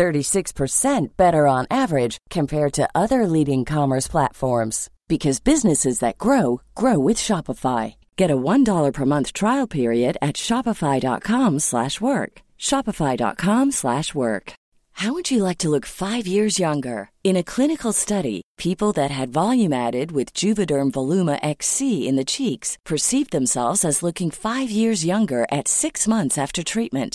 36% better on average compared to other leading commerce platforms because businesses that grow grow with Shopify. Get a $1 per month trial period at shopify.com/work. shopify.com/work. How would you like to look 5 years younger? In a clinical study, people that had volume added with Juvederm Voluma XC in the cheeks perceived themselves as looking 5 years younger at 6 months after treatment.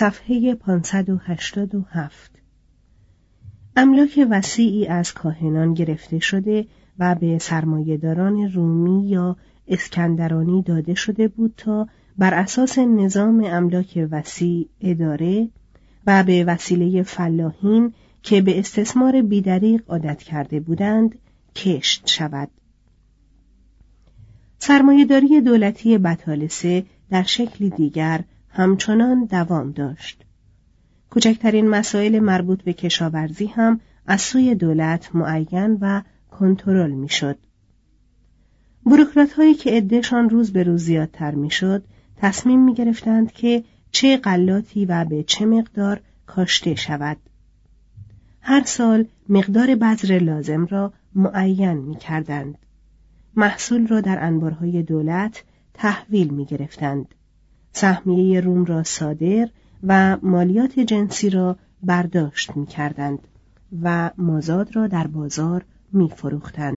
صفحه 587 املاک وسیعی از کاهنان گرفته شده و به سرمایهداران رومی یا اسکندرانی داده شده بود تا بر اساس نظام املاک وسیع اداره و به وسیله فلاحین که به استثمار بیدریق عادت کرده بودند کشت شود. سرمایهداری دولتی بطالسه در شکلی دیگر همچنان دوام داشت کوچکترین مسائل مربوط به کشاورزی هم از سوی دولت معین و کنترل می‌شد. بروکرات هایی که عدهشان روز به روز زیادتر می‌شد تصمیم می گرفتند که چه غلاتی و به چه مقدار کاشته شود. هر سال مقدار بذر لازم را معین می کردند. محصول را در انبارهای دولت تحویل می گرفتند. سهمیه روم را صادر و مالیات جنسی را برداشت می کردند و مازاد را در بازار می فروختند.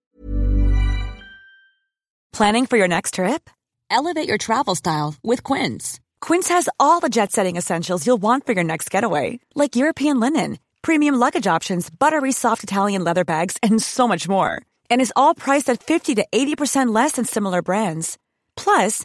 Planning for your next trip? Elevate your travel style with Quince. Quince has all the jet setting essentials you'll want for your next getaway, like European linen, premium luggage options, buttery soft Italian leather bags, and so much more. And is all priced at 50 to 80% less than similar brands. Plus,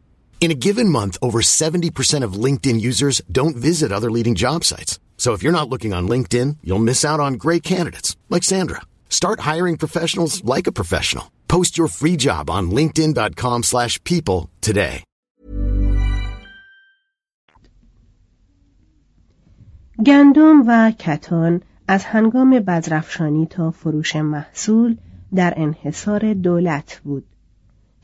In a given month, over 70% of LinkedIn users don't visit other leading job sites. So if you're not looking on LinkedIn, you'll miss out on great candidates like Sandra. Start hiring professionals like a professional. Post your free job on linkedin.com/people slash people today. گندم و کتان از هنگام بذرفشانی تا فروش محصول در انحصار دولت بود.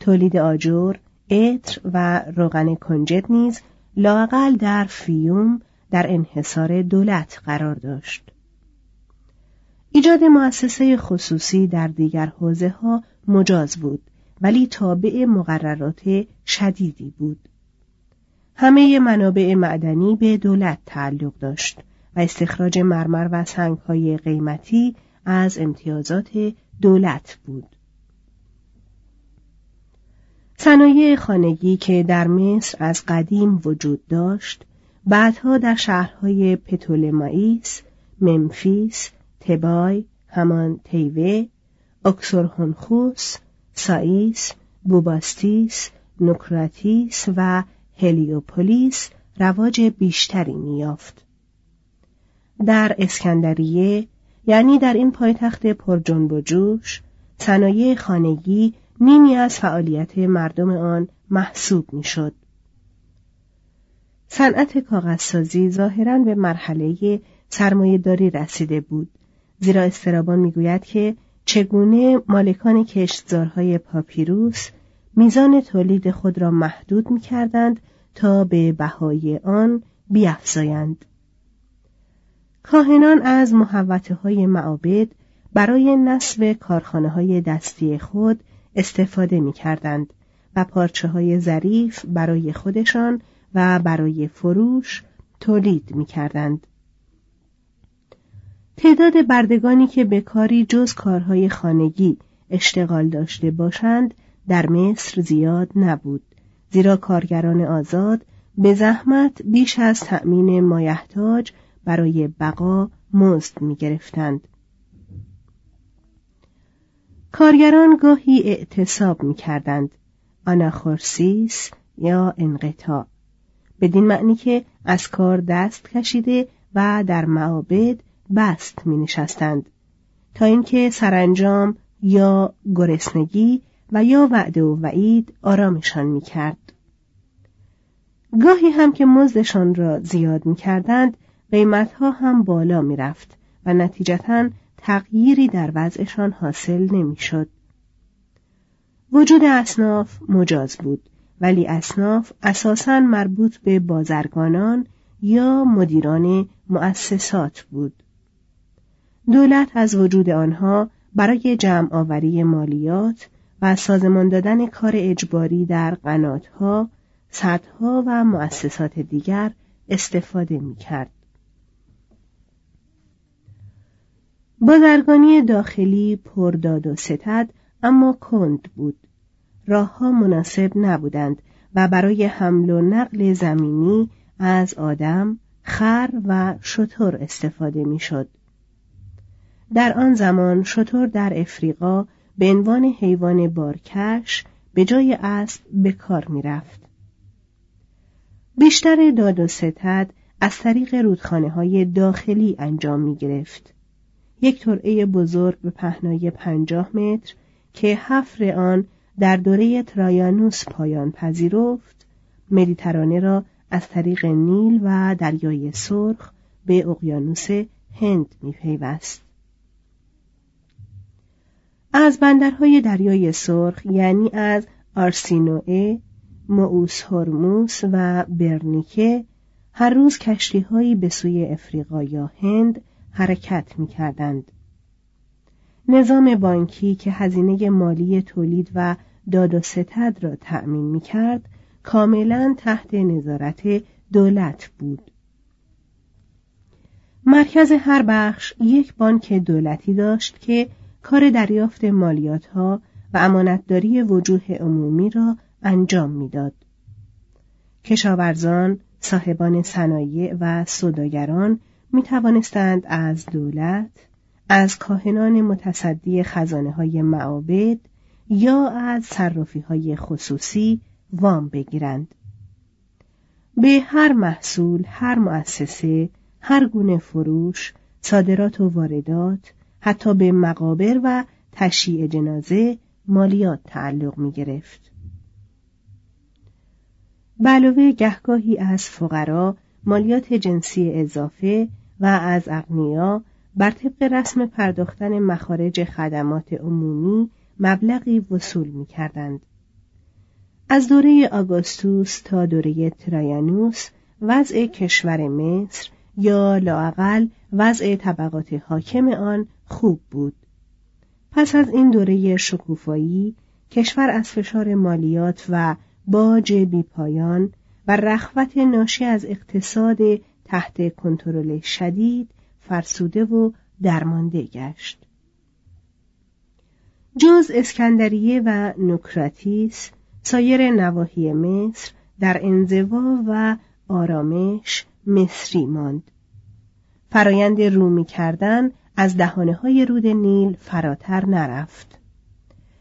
تولید آجر، عطر و روغن کنجد نیز لاقل در فیوم در انحصار دولت قرار داشت. ایجاد مؤسسه خصوصی در دیگر حوزه ها مجاز بود ولی تابع مقررات شدیدی بود. همه منابع معدنی به دولت تعلق داشت و استخراج مرمر و سنگهای قیمتی از امتیازات دولت بود. صنایع خانگی که در مصر از قدیم وجود داشت بعدها در شهرهای پتولمائیس، ممفیس، تبای، همان تیوه، اکسرهونخوس، سائیس، بوباستیس، نوکراتیس و هلیوپولیس رواج بیشتری میافت. در اسکندریه یعنی در این پایتخت پرجنب و جوش صنایع خانگی نیمی از فعالیت مردم آن محسوب می‌شد. صنعت کاغذسازی ظاهرا به مرحله سرمایهداری رسیده بود زیرا استرابان می‌گوید که چگونه مالکان کشتزارهای پاپیروس میزان تولید خود را محدود می‌کردند تا به بهای آن بیافزایند کاهنان از محوطه های معابد برای نصب کارخانه های دستی خود استفاده می کردند و پارچه های ظریف برای خودشان و برای فروش تولید می کردند. تعداد بردگانی که به کاری جز کارهای خانگی اشتغال داشته باشند در مصر زیاد نبود زیرا کارگران آزاد به زحمت بیش از تأمین مایحتاج برای بقا مزد می گرفتند. کارگران گاهی اعتصاب می کردند. آناخورسیس یا انقطاع بدین معنی که از کار دست کشیده و در معابد بست می نشستند تا اینکه سرانجام یا گرسنگی و یا وعده و وعید آرامشان می کرد. گاهی هم که مزدشان را زیاد می کردند قیمتها هم بالا می رفت و نتیجتا تغییری در وضعشان حاصل نمی شد. وجود اصناف مجاز بود ولی اصناف اساساً مربوط به بازرگانان یا مدیران مؤسسات بود. دولت از وجود آنها برای جمع آوری مالیات و سازمان دادن کار اجباری در قناتها، صدها و مؤسسات دیگر استفاده می کرد. بازرگانی داخلی پرداد و ستد اما کند بود. راهها مناسب نبودند و برای حمل و نقل زمینی از آدم، خر و شتر استفاده می‌شد. در آن زمان شتر در افریقا به عنوان حیوان بارکش به جای اسب به کار می‌رفت. بیشتر داد و ستد از طریق رودخانه های داخلی انجام می گرفت. یک ترعه بزرگ به پهنای پنجاه متر که حفر آن در دوره ترایانوس پایان پذیرفت مدیترانه را از طریق نیل و دریای سرخ به اقیانوس هند میپیوست. از بندرهای دریای سرخ یعنی از آرسینوئه، موس هرموس و برنیکه هر روز کشتیهایی به سوی افریقا یا هند حرکت می کردند. نظام بانکی که هزینه مالی تولید و داد و ستد را تأمین می کرد کاملا تحت نظارت دولت بود. مرکز هر بخش یک بانک دولتی داشت که کار دریافت مالیات ها و امانتداری وجوه عمومی را انجام می‌داد. کشاورزان، صاحبان صنایع و صداگران می توانستند از دولت، از کاهنان متصدی خزانه های معابد یا از صرافی های خصوصی وام بگیرند. به هر محصول، هر مؤسسه، هر گونه فروش، صادرات و واردات، حتی به مقابر و تشییع جنازه مالیات تعلق می گرفت. علاوه گهگاهی از فقرا مالیات جنسی اضافه و از اغنیا بر طبق رسم پرداختن مخارج خدمات عمومی مبلغی وصول می کردند. از دوره آگوستوس تا دوره ترایانوس وضع کشور مصر یا لاقل وضع طبقات حاکم آن خوب بود. پس از این دوره شکوفایی کشور از فشار مالیات و باج بیپایان و رخوت ناشی از اقتصاد تحت کنترل شدید فرسوده و درمانده گشت. جز اسکندریه و نوکراتیس سایر نواحی مصر در انزوا و آرامش مصری ماند. فرایند رومی کردن از دهانه های رود نیل فراتر نرفت.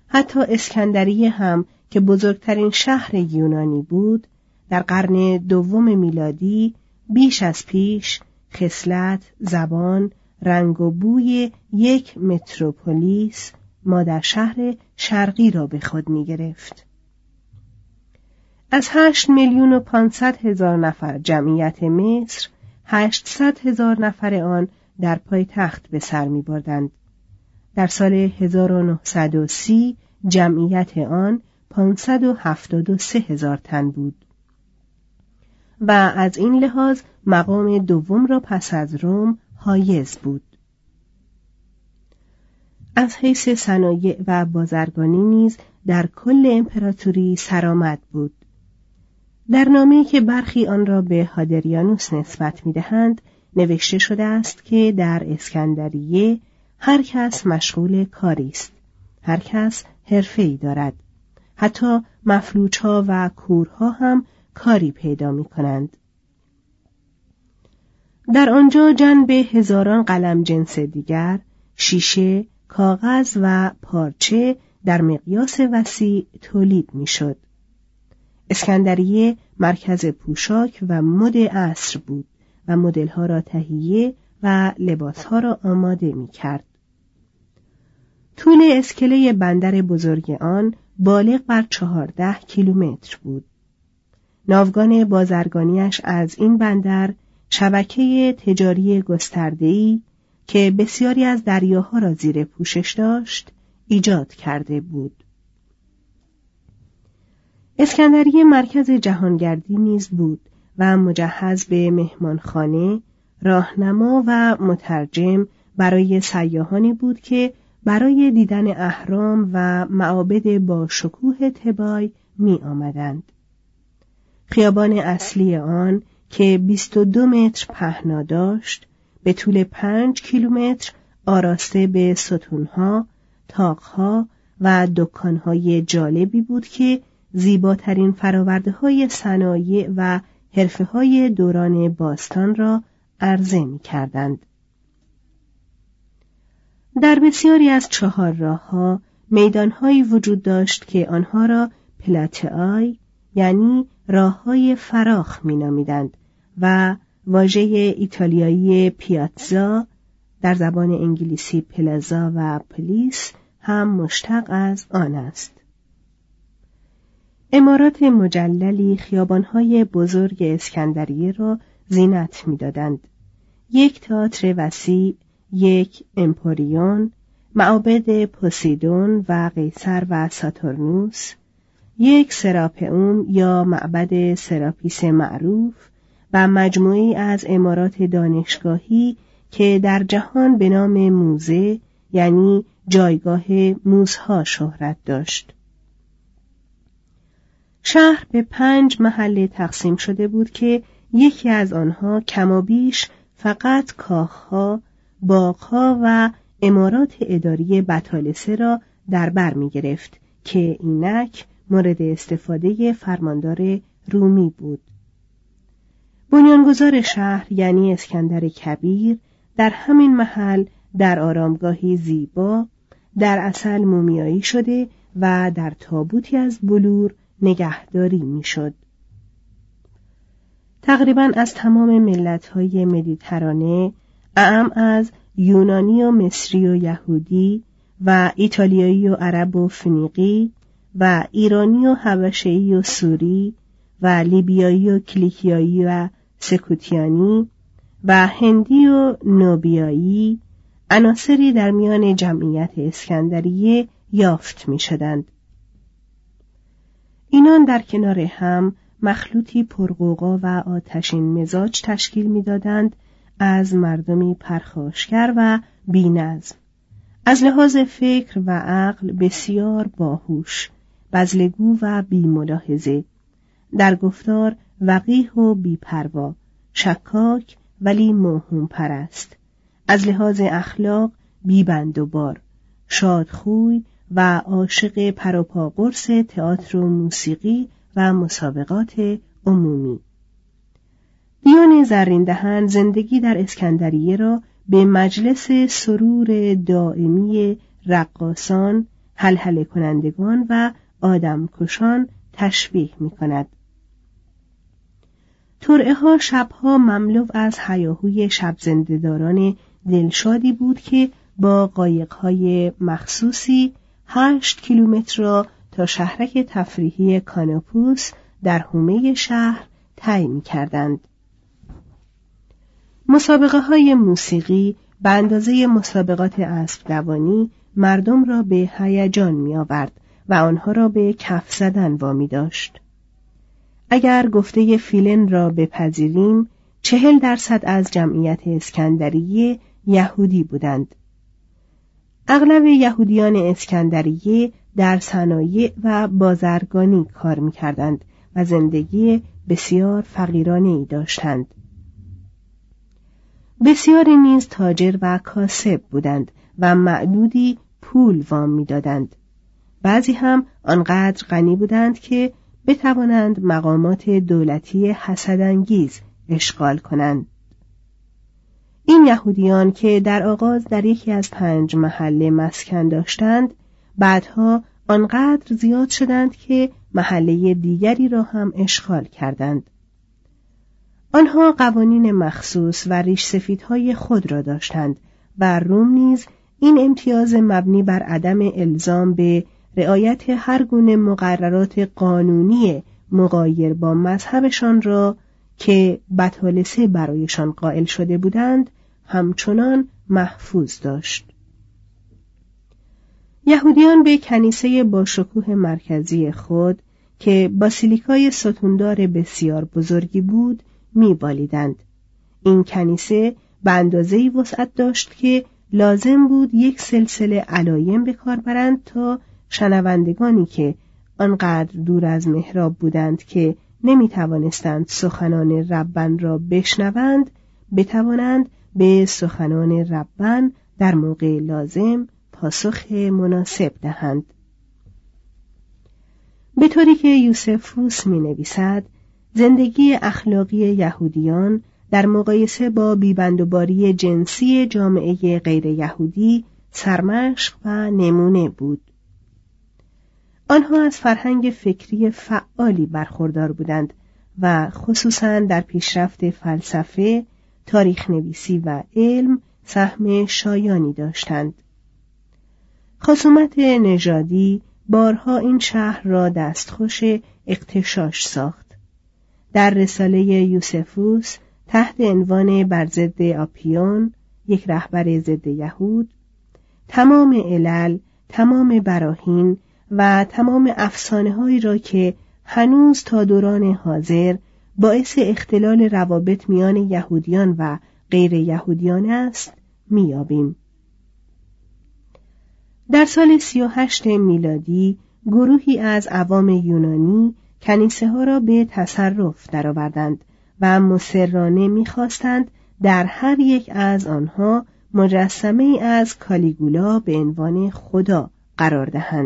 حتی اسکندریه هم که بزرگترین شهر یونانی بود در قرن دوم میلادی بیش از پیش خصلت زبان رنگ و بوی یک متروپولیس مادر شهر شرقی را به خود می گرفت. از هشت میلیون و پانصد هزار نفر جمعیت مصر هشتصد هزار نفر آن در پای تخت به سر می بردند. در سال 1930 جمعیت آن 573 هزار تن بود. و از این لحاظ مقام دوم را پس از روم حایز بود. از حیث صنایع و بازرگانی نیز در کل امپراتوری سرآمد بود. در نامه‌ای که برخی آن را به هادریانوس نسبت می‌دهند نوشته شده است که در اسکندریه هر کس مشغول کاری است هر کس حرفه‌ای دارد حتی مفلوچها و کورها هم کاری پیدا می کنند. در آنجا جنب هزاران قلم جنس دیگر شیشه، کاغذ و پارچه در مقیاس وسیع تولید می‌شد. اسکندریه مرکز پوشاک و مد عصر بود و مدلها را تهیه و لباسها را آماده می کرد. طول اسکله بندر بزرگ آن بالغ بر چهارده کیلومتر بود. ناوگان بازرگانیش از این بندر شبکه تجاری گسترده‌ای که بسیاری از دریاها را زیر پوشش داشت ایجاد کرده بود. اسکندریه مرکز جهانگردی نیز بود و مجهز به مهمانخانه، راهنما و مترجم برای سیاهانی بود که برای دیدن اهرام و معابد با شکوه تبای می آمدند. خیابان اصلی آن که 22 متر پهنا داشت به طول پنج کیلومتر آراسته به ستونها، تاقها و دکانهای جالبی بود که زیباترین فراورده های صنایع و حرفه های دوران باستان را عرضه می کردند. در بسیاری از چهار راه ها میدانهایی وجود داشت که آنها را پلاتعای یعنی راه های فراخ می نامیدند و واژه ایتالیایی پیاتزا در زبان انگلیسی پلازا و پلیس هم مشتق از آن است. امارات مجللی خیابانهای بزرگ اسکندریه را زینت می‌دادند. یک تئاتر وسیع، یک امپوریون، معابد پوسیدون و قیصر و ساتورنوس، یک سراپئوم یا معبد سراپیس معروف و مجموعی از امارات دانشگاهی که در جهان به نام موزه یعنی جایگاه موزها شهرت داشت. شهر به پنج محله تقسیم شده بود که یکی از آنها کمابیش فقط کاخها، باغها و امارات اداری بطالسه را در بر می گرفت که اینک مورد استفاده فرماندار رومی بود. بنیانگذار شهر یعنی اسکندر کبیر در همین محل در آرامگاهی زیبا در اصل مومیایی شده و در تابوتی از بلور نگهداری می‌شد. تقریبا از تمام ملت‌های مدیترانه اعم از یونانی و مصری و یهودی و ایتالیایی و عرب و فنیقی و ایرانی و حبشه‌ای و سوری و لیبیایی و کلیکیایی و سکوتیانی و هندی و نوبیایی عناصری در میان جمعیت اسکندریه یافت می شدند. اینان در کنار هم مخلوطی پرقوقا و آتشین مزاج تشکیل می‌دادند از مردمی پرخاشگر و بینظم از لحاظ فکر و عقل بسیار باهوش بزلگو و بیملاحظه. در گفتار وقیح و بیپروا شکاک ولی موهوم پرست از لحاظ اخلاق بیبند و بار شادخوی و عاشق پروپا قرص تئاتر و موسیقی و مسابقات عمومی. دیان زرین زندگی در اسکندریه را به مجلس سرور دائمی رقاسان، حلحله کنندگان و آدمکشان تشبیه می کند. ترعه ها شبها مملو از حیاهوی شب زندهداران دلشادی بود که با قایقهای مخصوصی هشت کیلومتر را تا شهرک تفریحی کاناپوس در حومه شهر طی می کردند. مسابقه های موسیقی به اندازه مسابقات اسب دوانی مردم را به هیجان می آورد و آنها را به کف زدن وامی داشت. اگر گفته فیلن را بپذیریم چهل درصد از جمعیت اسکندریه یهودی بودند. اغلب یهودیان اسکندریه در صنایع و بازرگانی کار می کردند و زندگی بسیار فقیرانه ای داشتند. بسیاری نیز تاجر و کاسب بودند و معدودی پول وام می‌دادند. بعضی هم آنقدر غنی بودند که بتوانند مقامات دولتی حسدانگیز اشغال کنند. این یهودیان که در آغاز در یکی از پنج محله مسکن داشتند بعدها آنقدر زیاد شدند که محله دیگری را هم اشغال کردند آنها قوانین مخصوص و ریش سفیدهای خود را داشتند و روم نیز این امتیاز مبنی بر عدم الزام به رعایت هر گونه مقررات قانونی مقایر با مذهبشان را که بطالسه برایشان قائل شده بودند همچنان محفوظ داشت. یهودیان به کنیسه با شکوه مرکزی خود که باسیلیکای ستوندار بسیار بزرگی بود میبالیدند. این کنیسه به اندازه وسعت داشت که لازم بود یک سلسله علایم به کار برند تا شنوندگانی که آنقدر دور از محراب بودند که نمی توانستند سخنان ربن را بشنوند بتوانند به سخنان ربن در موقع لازم پاسخ مناسب دهند. به طوری که یوسفوس می نویسد زندگی اخلاقی یهودیان در مقایسه با بیبندوباری جنسی جامعه غیر یهودی سرمشق و نمونه بود. آنها از فرهنگ فکری فعالی برخوردار بودند و خصوصا در پیشرفت فلسفه، تاریخ نویسی و علم سهم شایانی داشتند. خصومت نژادی بارها این شهر را دستخوش اقتشاش ساخت. در رساله یوسفوس تحت عنوان بر ضد آپیون یک رهبر ضد یهود تمام علل تمام براهین و تمام افسانه هایی را که هنوز تا دوران حاضر باعث اختلال روابط میان یهودیان و غیر یهودیان است میابیم. در سال سی و هشت میلادی گروهی از عوام یونانی کنیسه ها را به تصرف درآوردند و مسررانه می‌خواستند در هر یک از آنها مجسمه از کالیگولا به عنوان خدا قرار دهند.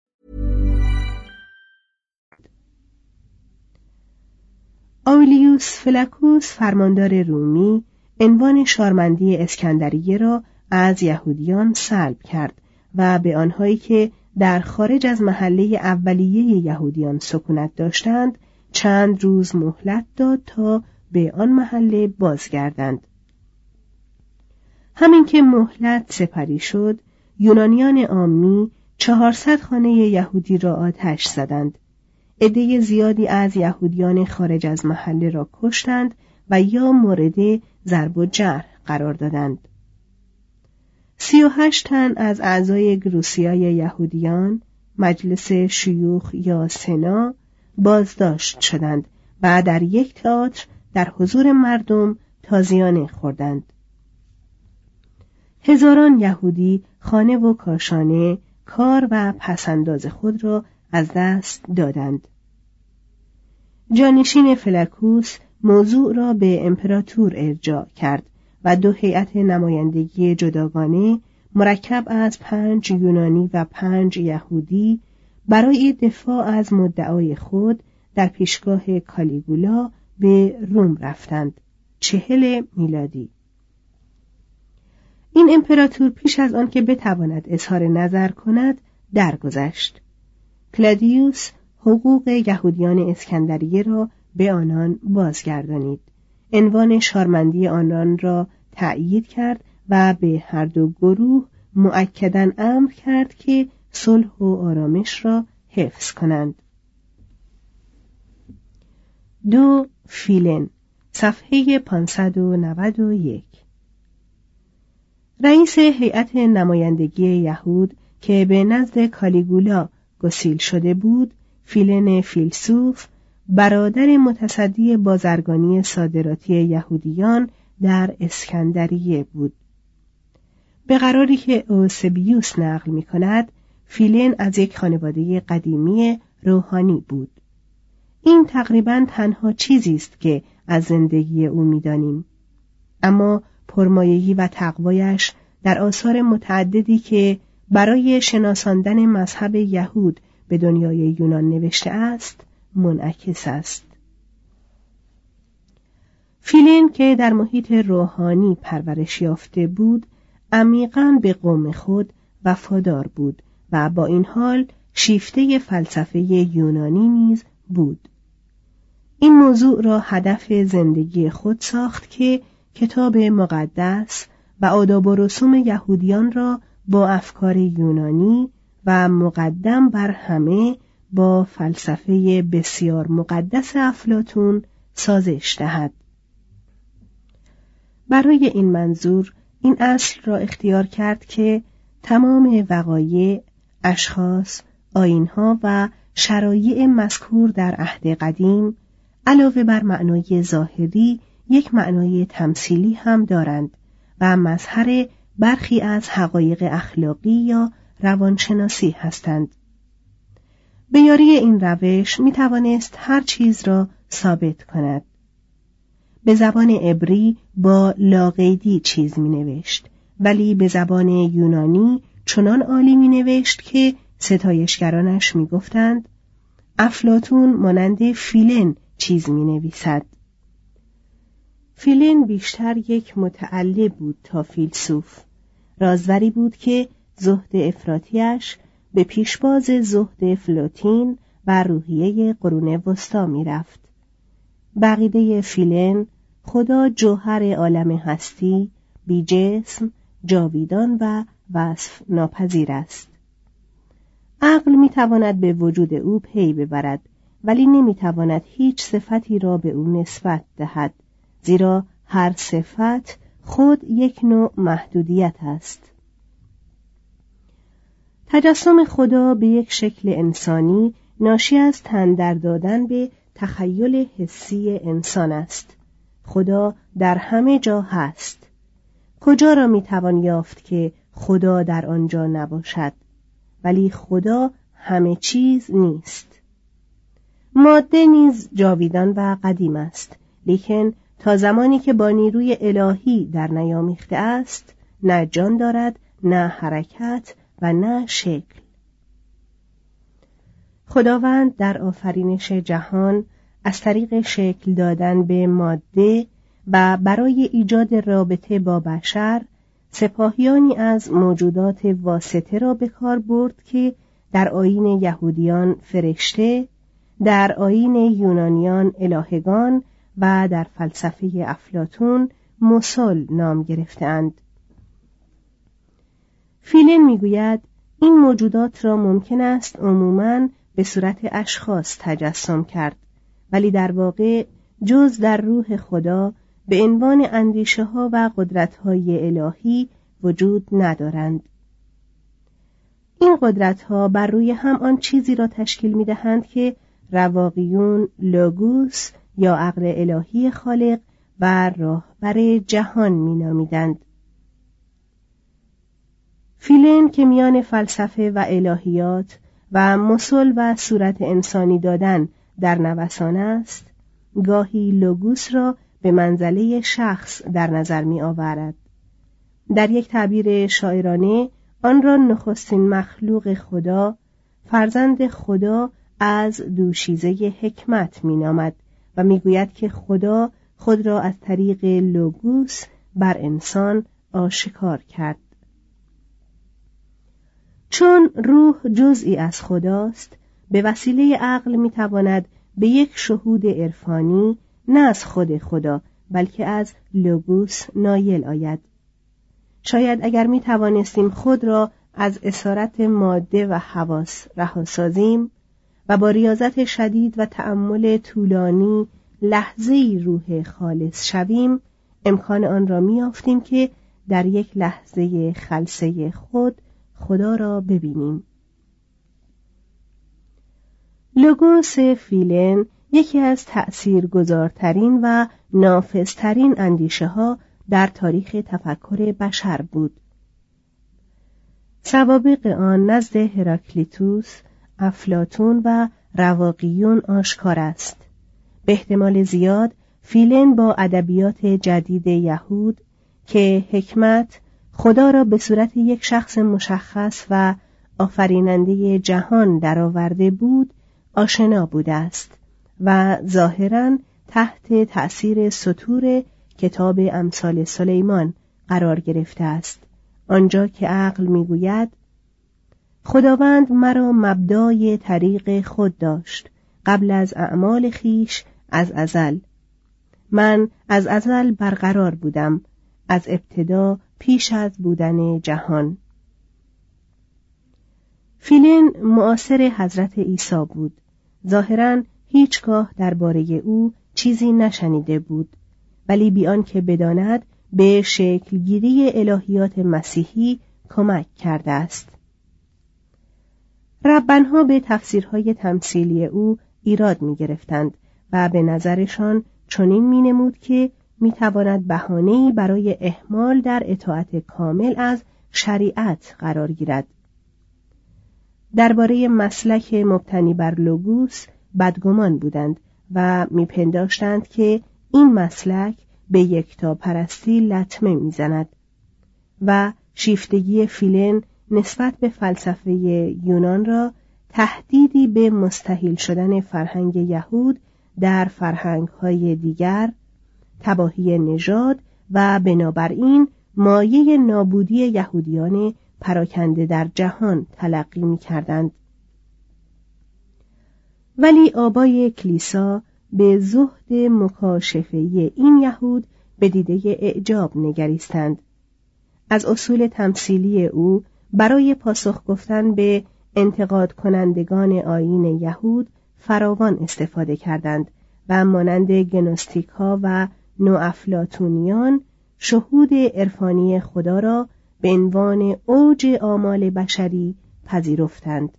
آولیوس فلکوس فرماندار رومی عنوان شارمندی اسکندریه را از یهودیان سلب کرد و به آنهایی که در خارج از محله اولیه یهودیان سکونت داشتند چند روز مهلت داد تا به آن محله بازگردند. همین که مهلت سپری شد یونانیان عامی چهارصد خانه یهودی را آتش زدند عده زیادی از یهودیان خارج از محله را کشتند و یا مورد ضرب و جرح قرار دادند. سی و هشت تن از اعضای گروسیای یهودیان مجلس شیوخ یا سنا بازداشت شدند و در یک تئاتر در حضور مردم تازیانه خوردند. هزاران یهودی خانه و کاشانه کار و پسنداز خود را از دست دادند. جانشین فلکوس موضوع را به امپراتور ارجاع کرد و دو هیئت نمایندگی جداگانه مرکب از پنج یونانی و پنج یهودی برای دفاع از مدعای خود در پیشگاه کالیگولا به روم رفتند. چهل میلادی. این امپراتور پیش از آنکه بتواند اظهار نظر کند درگذشت. کلادیوس حقوق یهودیان اسکندریه را به آنان بازگردانید. عنوان شارمندی آنان را تأیید کرد و به هر دو گروه معکدا امر کرد که صلح و آرامش را حفظ کنند. دو فیلن صفحه 591 رئیس هیئت نمایندگی یهود که به نزد کالیگولا گسیل شده بود فیلن فیلسوف برادر متصدی بازرگانی صادراتی یهودیان در اسکندریه بود. به قراری که اوسبیوس نقل می کند فیلن از یک خانواده قدیمی روحانی بود. این تقریبا تنها چیزی است که از زندگی او می‌دانیم. اما پرمایگی و تقوایش در آثار متعددی که برای شناساندن مذهب یهود به دنیای یونان نوشته است منعکس است. فیلین که در محیط روحانی پرورش یافته بود عمیقا به قوم خود وفادار بود و با این حال شیفته فلسفه یونانی نیز بود. این موضوع را هدف زندگی خود ساخت که کتاب مقدس و آداب و رسوم یهودیان را با افکار یونانی و مقدم بر همه با فلسفه بسیار مقدس افلاتون سازش دهد. برای این منظور این اصل را اختیار کرد که تمام وقایع اشخاص آینها و شرایع مذکور در عهد قدیم علاوه بر معنای ظاهری یک معنای تمثیلی هم دارند و مظهر برخی از حقایق اخلاقی یا روانشناسی هستند. به یاری این روش می توانست هر چیز را ثابت کند. به زبان عبری با لاقیدی چیز می نوشت ولی به زبان یونانی چنان عالی می نوشت که ستایشگرانش می گفتند افلاتون مانند فیلن چیز می نویسد. فیلن بیشتر یک متعله بود تا فیلسوف. رازوری بود که زهد افراتیش به پیشباز زهد فلوتین و روحیه قرون وسطا می‌رفت. بقیده فیلن خدا جوهر عالم هستی بی جسم جاویدان و وصف ناپذیر است. عقل می تواند به وجود او پی ببرد ولی نمی تواند هیچ صفتی را به او نسبت دهد زیرا هر صفت خود یک نوع محدودیت است. تجسم خدا به یک شکل انسانی ناشی از تن دادن به تخیل حسی انسان است. خدا در همه جا هست. کجا را می‌توان یافت که خدا در آنجا نباشد؟ ولی خدا همه چیز نیست. ماده نیز جاویدان و قدیم است لیکن تا زمانی که با نیروی الهی در نیامیخته است نه جان دارد نه حرکت و نه شکل. خداوند در آفرینش جهان از طریق شکل دادن به ماده و برای ایجاد رابطه با بشر سپاهیانی از موجودات واسطه را به کار برد که در آین یهودیان فرشته در آین یونانیان الهگان و در فلسفه افلاتون مسل نام گرفتند فیلن می‌گوید این موجودات را ممکن است عموماً به صورت اشخاص تجسم کرد ولی در واقع جز در روح خدا به عنوان اندیشه ها و قدرت های الهی وجود ندارند این قدرت ها بر روی هم آن چیزی را تشکیل می دهند که رواقیون لوگوس یا عقل الهی خالق و راهبر جهان می نامیدند. فیلن که میان فلسفه و الهیات و مسل و صورت انسانی دادن در نوسان است گاهی لوگوس را به منزله شخص در نظر می آورد. در یک تعبیر شاعرانه آن را نخستین مخلوق خدا فرزند خدا از دوشیزه حکمت می نامد و می‌گوید که خدا خود را از طریق لوگوس بر انسان آشکار کرد چون روح جزئی از خداست به وسیله عقل می‌تواند به یک شهود عرفانی نه از خود خدا بلکه از لوگوس نایل آید. شاید اگر می توانستیم خود را از اسارت ماده و حواس رها سازیم و با ریاضت شدید و تأمل طولانی لحظه روح خالص شویم امکان آن را میافتیم که در یک لحظه خلصه خود خدا را ببینیم. لوگوس فیلن یکی از تأثیرگذارترین و نافذترین اندیشه ها در تاریخ تفکر بشر بود. سوابق آن نزد هراکلیتوس افلاتون و رواقیون آشکار است. به احتمال زیاد فیلن با ادبیات جدید یهود که حکمت خدا را به صورت یک شخص مشخص و آفریننده جهان درآورده بود آشنا بوده است و ظاهرا تحت تأثیر سطور کتاب امثال سلیمان قرار گرفته است. آنجا که عقل می‌گوید خداوند مرا مبدای طریق خود داشت قبل از اعمال خیش از ازل. من از ازل برقرار بودم از ابتدا پیش از بودن جهان. فیلن معاصر حضرت عیسی بود. ظاهرا هیچگاه درباره او چیزی نشنیده بود. ولی بیان که بداند به شکلگیری الهیات مسیحی کمک کرده است. ربنها به تفسیرهای تمثیلی او ایراد می گرفتند و به نظرشان چنین می نمود که می تواند بهانه‌ای برای احمال در اطاعت کامل از شریعت قرار گیرد. درباره مسلک مبتنی بر لوگوس بدگمان بودند و میپنداشتند که این مسلک به یکتا پرستی لطمه می‌زند و شیفتگی فیلن نسبت به فلسفه یونان را تهدیدی به مستحیل شدن فرهنگ یهود در فرهنگهای دیگر تباهی نژاد و بنابراین مایه نابودی یهودیان پراکنده در جهان تلقی می کردند. ولی آبای کلیسا به زهد مکاشفه این یهود به دیده اعجاب نگریستند. از اصول تمثیلی او برای پاسخ گفتن به انتقاد کنندگان آین یهود فراوان استفاده کردند و مانند گنوستیک و نوافلاتونیان شهود عرفانی خدا را به عنوان اوج آمال بشری پذیرفتند.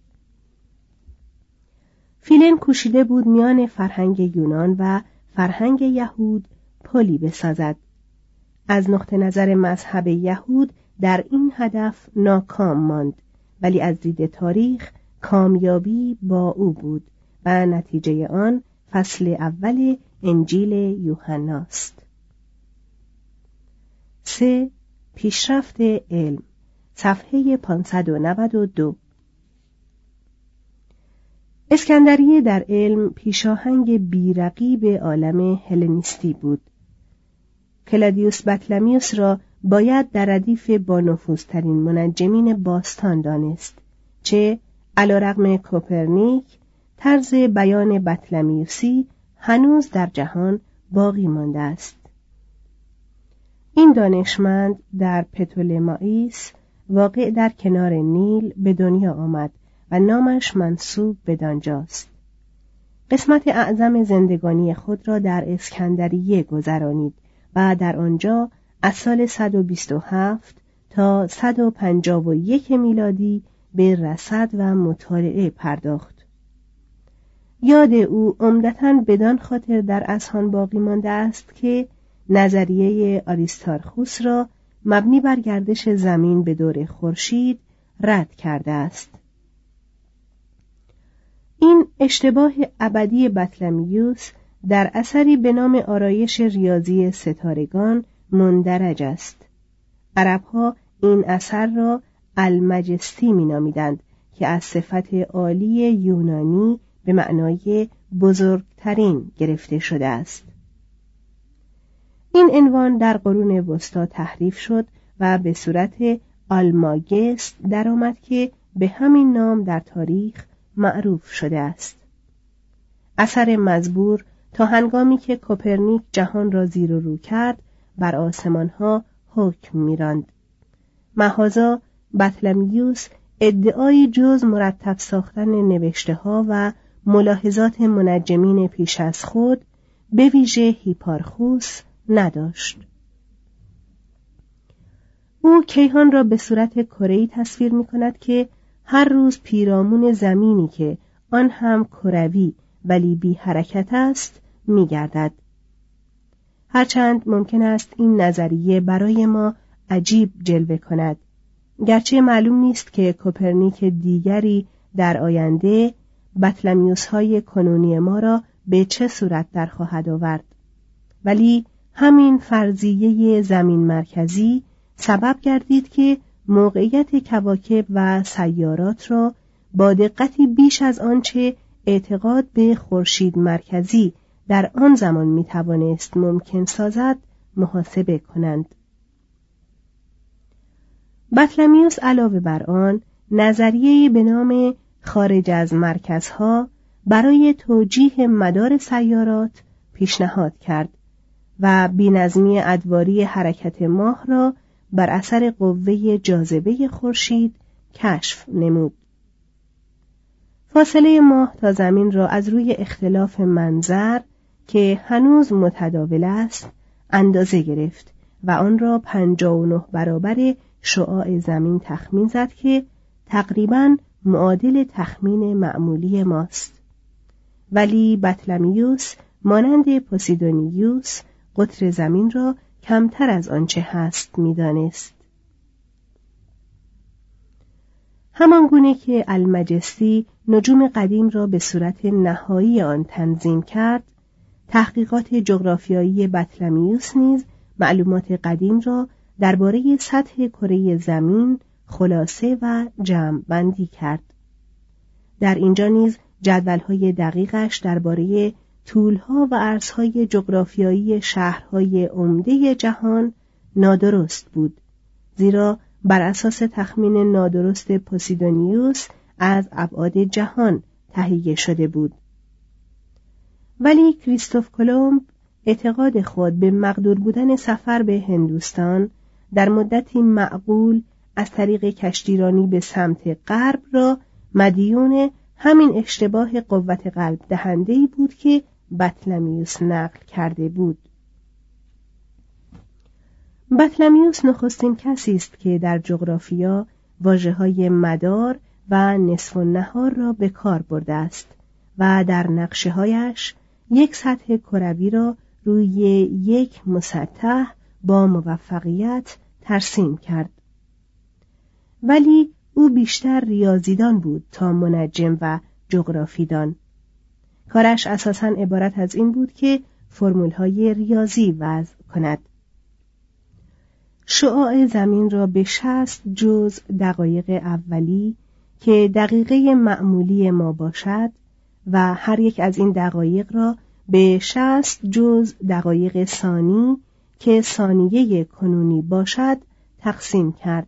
فیلن کوشیده بود میان فرهنگ یونان و فرهنگ یهود پلی بسازد. از نقطه نظر مذهب یهود در این هدف ناکام ماند ولی از دید تاریخ کامیابی با او بود و نتیجه آن فصل اول انجیل یوحناست. سه پیشرفت علم صفحه 592 اسکندریه در علم پیشاهنگ بیرقیب عالم هلنیستی بود. کلادیوس بطلمیوس را باید در ردیف با نفوذترین منجمین باستان دانست چه علیرغم کوپرنیک طرز بیان بطلمیوسی هنوز در جهان باقی مانده است این دانشمند در پتولمائیس واقع در کنار نیل به دنیا آمد و نامش منصوب به دانجاست قسمت اعظم زندگانی خود را در اسکندریه گذرانید و در آنجا از سال 127 تا 151 میلادی به رصد و مطالعه پرداخت. یاد او عمدتا بدان خاطر در اذهان باقی مانده است که نظریه آریستارخوس را مبنی بر گردش زمین به دور خورشید رد کرده است. این اشتباه ابدی بطلمیوس در اثری به نام آرایش ریاضی ستارگان مندرج است عربها این اثر را المجستی مینامیدند که از صفت عالی یونانی به معنای بزرگترین گرفته شده است. این عنوان در قرون وسطا تحریف شد و به صورت آلماگست درآمد که به همین نام در تاریخ معروف شده است. اثر مزبور تا هنگامی که کوپرنیک جهان را زیر و رو کرد بر آسمان ها حکم میراند. مهازا بطلمیوس ادعایی جز مرتب ساختن نوشته ها و ملاحظات منجمین پیش از خود به ویژه هیپارخوس نداشت او کیهان را به صورت کره‌ای تصویر می کند که هر روز پیرامون زمینی که آن هم کروی ولی بی حرکت است می گردد. هرچند ممکن است این نظریه برای ما عجیب جلوه کند گرچه معلوم نیست که کوپرنیک دیگری در آینده بطلمیوس های کنونی ما را به چه صورت در خواهد آورد؟ ولی همین فرضیه زمین مرکزی سبب گردید که موقعیت کواکب و سیارات را با دقتی بیش از آنچه اعتقاد به خورشید مرکزی در آن زمان می توانست ممکن سازد محاسبه کنند. بطلمیوس علاوه بر آن نظریه به نام خارج از مرکزها برای توجیه مدار سیارات پیشنهاد کرد و بینظمی ادواری حرکت ماه را بر اثر قوه جاذبه خورشید کشف نمود. فاصله ماه تا زمین را از روی اختلاف منظر که هنوز متداول است اندازه گرفت و آن را پنجا و نه برابر شعاع زمین تخمین زد که تقریبا معادل تخمین معمولی ماست. ولی بطلمیوس مانند پوسیدونیوس قطر زمین را کمتر از آنچه هست می‌دانست. همان گونه که المجستی نجوم قدیم را به صورت نهایی آن تنظیم کرد تحقیقات جغرافیایی بطلمیوس نیز معلومات قدیم را درباره سطح کره زمین خلاصه و جمع بندی کرد. در اینجا نیز جدولهای دقیقش درباره طولها و عرضهای جغرافیایی شهرهای عمده جهان نادرست بود زیرا بر اساس تخمین نادرست پوسیدونیوس از ابعاد جهان تهیه شده بود. ولی کریستوف کلمب اعتقاد خود به مقدور بودن سفر به هندوستان در مدتی معقول از طریق کشتیرانی به سمت غرب را مدیون همین اشتباه قوت قلب دهنده بود که بطلمیوس نقل کرده بود. بطلمیوس نخستین کسی است که در جغرافیا واجه های مدار و نصف و نهار را به کار برده است و در نقشه هایش یک سطح کروی را روی یک مسطح با موفقیت ترسیم کرد. ولی او بیشتر ریاضیدان بود تا منجم و جغرافیدان. کارش اساسا عبارت از این بود که های ریاضی وضع کند. شعاع زمین را به شست جز دقایق اولی که دقیقه معمولی ما باشد و هر یک از این دقایق را به شست جز دقایق ثانی که ثانیه کنونی باشد تقسیم کرد.